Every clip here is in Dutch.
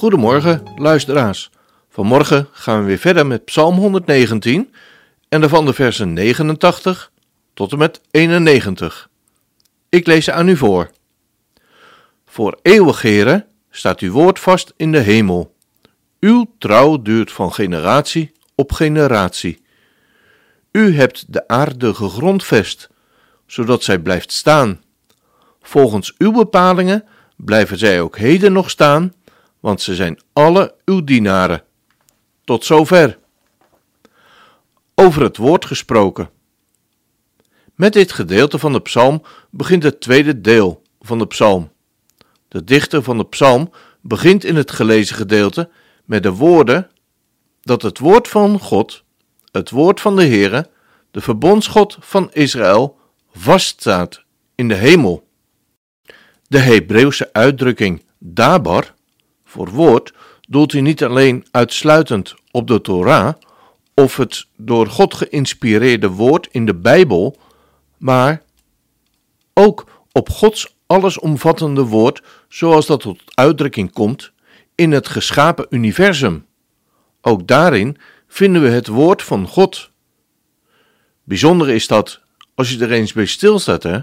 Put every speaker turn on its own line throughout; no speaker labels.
Goedemorgen, luisteraars. Vanmorgen gaan we weer verder met Psalm 119 en daarvan de versen 89 tot en met 91. Ik lees ze aan u voor. Voor eeuwig, heren, staat uw woord vast in de hemel. Uw trouw duurt van generatie op generatie. U hebt de aarde gegrondvest, zodat zij blijft staan. Volgens uw bepalingen blijven zij ook heden nog staan, want ze zijn alle uw dienaren. Tot zover. Over het woord gesproken. Met dit gedeelte van de psalm begint het tweede deel van de psalm. De dichter van de psalm begint in het gelezen gedeelte met de woorden dat het woord van God, het woord van de Heere, de verbondsgod van Israël, vaststaat in de hemel. De Hebreeuwse uitdrukking dabar, voor woord, doelt hij niet alleen uitsluitend op de Torah of het door God geïnspireerde woord in de Bijbel, maar ook op Gods allesomvattende woord, zoals dat tot uitdrukking komt in het geschapen universum. Ook daarin vinden we het woord van God. Bijzonder is dat, als je er eens bij stilstaat, hè,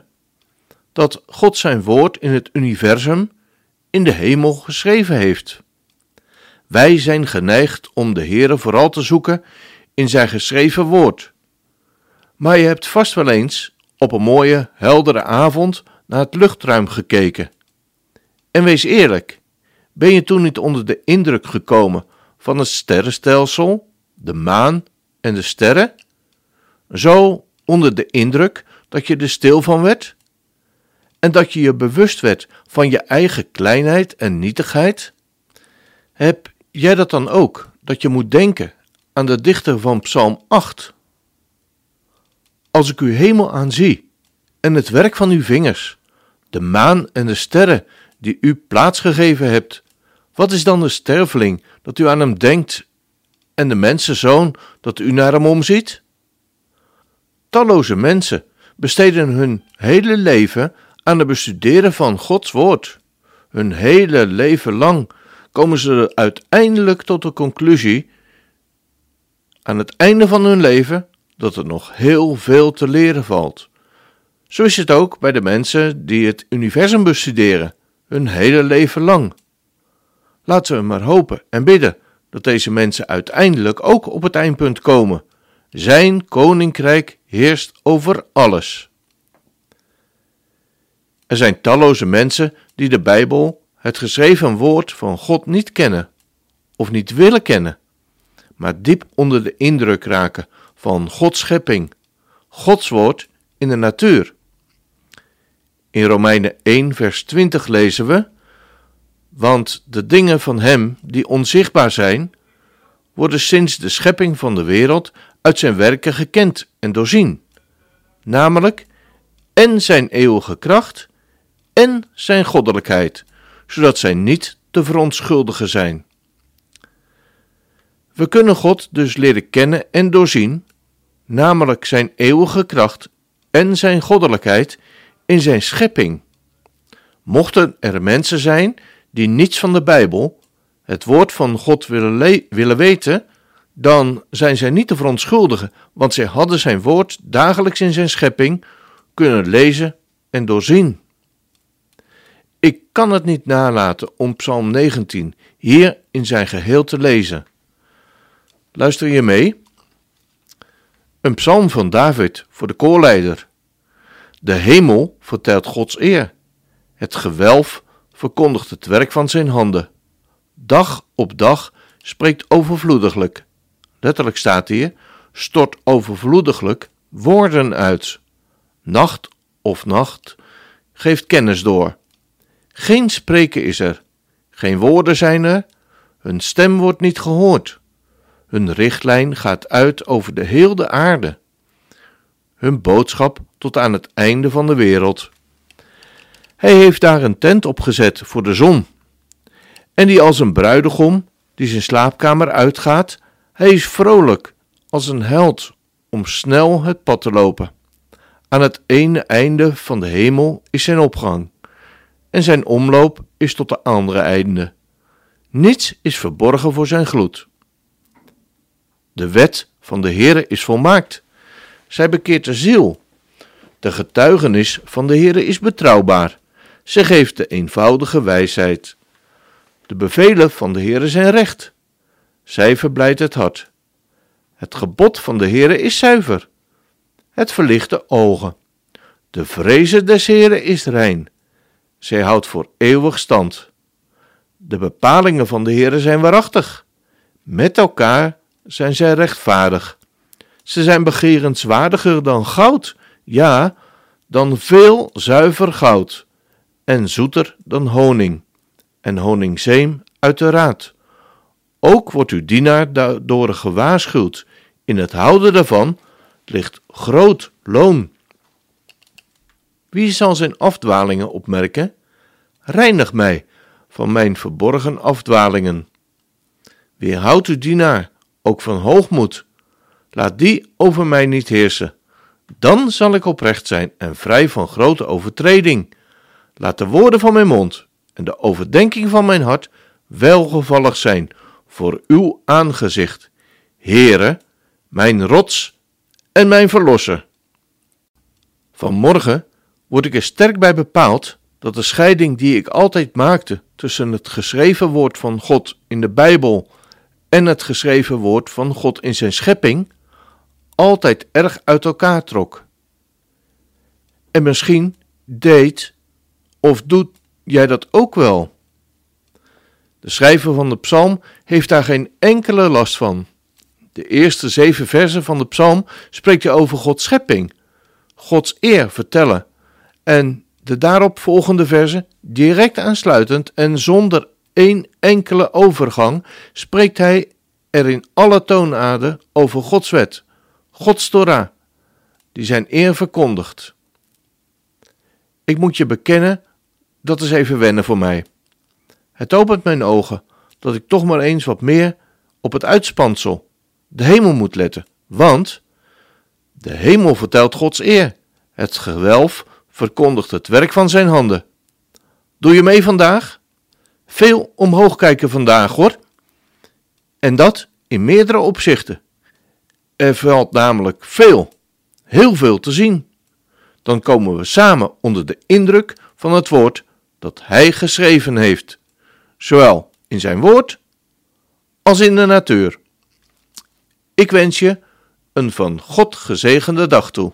dat God zijn woord in het universum, in de hemel geschreven heeft. Wij zijn geneigd om de Heere vooral te zoeken in zijn geschreven woord. Maar je hebt vast wel eens op een mooie, heldere avond naar het luchtruim gekeken. En wees eerlijk, ben je toen niet onder de indruk gekomen van het sterrenstelsel, de maan en de sterren? Zo onder de indruk dat je er stil van werd? En dat je je bewust werd van je eigen kleinheid en nietigheid? Heb jij dat dan ook, dat je moet denken aan de dichter van Psalm 8? Als ik uw hemel aanzie en het werk van uw vingers, de maan en de sterren die u plaatsgegeven hebt, wat is dan de sterveling dat u aan hem denkt en de mensenzoon dat u naar hem omziet? Talloze mensen besteden hun hele leven aan het bestuderen van Gods woord. Hun hele leven lang komen ze uiteindelijk tot de conclusie, aan het einde van hun leven, dat er nog heel veel te leren valt. Zo is het ook bij de mensen die het universum bestuderen, hun hele leven lang. Laten we maar hopen en bidden dat deze mensen uiteindelijk ook op het eindpunt komen. Zijn koninkrijk heerst over alles. Er zijn talloze mensen die de Bijbel, het geschreven woord van God, niet kennen of niet willen kennen, maar diep onder de indruk raken van Gods schepping, Gods woord in de natuur. In Romeinen 1, vers 20 lezen we: Want de dingen van Hem die onzichtbaar zijn, worden sinds de schepping van de wereld uit zijn werken gekend en doorzien, namelijk en zijn eeuwige kracht en zijn goddelijkheid, zodat zij niet te verontschuldigen zijn. We kunnen God dus leren kennen en doorzien, namelijk zijn eeuwige kracht en zijn goddelijkheid in zijn schepping. Mochten er mensen zijn die niets van de Bijbel, het woord van God willen, willen weten, dan zijn zij niet te verontschuldigen, want zij hadden zijn woord dagelijks in zijn schepping kunnen lezen en doorzien. Ik kan het niet nalaten om Psalm 19 hier in zijn geheel te lezen. Luister je mee? Een psalm van David voor de koorleider. De hemel vertelt Gods eer. Het gewelf verkondigt het werk van zijn handen. Dag op dag spreekt overvloediglijk. Letterlijk staat hier: stort overvloediglijk woorden uit. Nacht of nacht geeft kennis door. Geen spreken is er, geen woorden zijn er, hun stem wordt niet gehoord. Hun richtlijn gaat uit over de hele aarde. Hun boodschap tot aan het einde van de wereld. Hij heeft daar een tent opgezet voor de zon. En die als een bruidegom die zijn slaapkamer uitgaat, hij is vrolijk als een held om snel het pad te lopen. Aan het ene einde van de hemel is zijn opgang, en zijn omloop is tot de andere einde. Niets is verborgen voor zijn gloed. De wet van de Heere is volmaakt. Zij bekeert de ziel. De getuigenis van de Heere is betrouwbaar. Zij geeft de eenvoudige wijsheid. De bevelen van de Heere zijn recht. Zij verblijdt het hart. Het gebod van de Heere is zuiver. Het verlicht de ogen. De vrezen des Heeren is rein. Zij houdt voor eeuwig stand. De bepalingen van de Heere zijn waarachtig. Met elkaar zijn zij rechtvaardig. Ze zijn begerenswaardiger dan goud, ja, dan veel zuiver goud, en zoeter dan honing, en honingzeem uit de raad. Ook wordt uw dienaar daardoor gewaarschuwd. In het houden daarvan ligt groot loon. Wie zal zijn afdwalingen opmerken? Reinig mij van mijn verborgen afdwalingen. Weerhoud uw dienaar ook van hoogmoed. Laat die over mij niet heersen. Dan zal ik oprecht zijn en vrij van grote overtreding. Laat de woorden van mijn mond en de overdenking van mijn hart welgevallig zijn voor uw aangezicht, Heere, mijn rots en mijn verlosser. Vanmorgen word ik er sterk bij bepaald dat de scheiding die ik altijd maakte tussen het geschreven woord van God in de Bijbel en het geschreven woord van God in zijn schepping altijd erg uit elkaar trok. En misschien deed of doet jij dat ook wel? De schrijver van de psalm heeft daar geen enkele last van. De eerste zeven versen van de psalm spreekt je over Gods schepping, Gods eer vertellen en de daarop volgende versen, direct aansluitend en zonder één enkele overgang, spreekt hij er in alle toonaarden over Gods wet, Gods Torah, die zijn eer verkondigt. Ik moet je bekennen, dat is even wennen voor mij. Het opent mijn ogen dat ik toch maar eens wat meer op het uitspansel, de hemel moet letten, want de hemel vertelt Gods eer, het gewelf verkondigt het werk van zijn handen. Doe je mee vandaag? Veel omhoog kijken vandaag hoor. En dat in meerdere opzichten. Er valt namelijk veel, heel veel te zien. Dan komen we samen onder de indruk van het woord dat Hij geschreven heeft, zowel in zijn woord als in de natuur. Ik wens je een van God gezegende dag toe.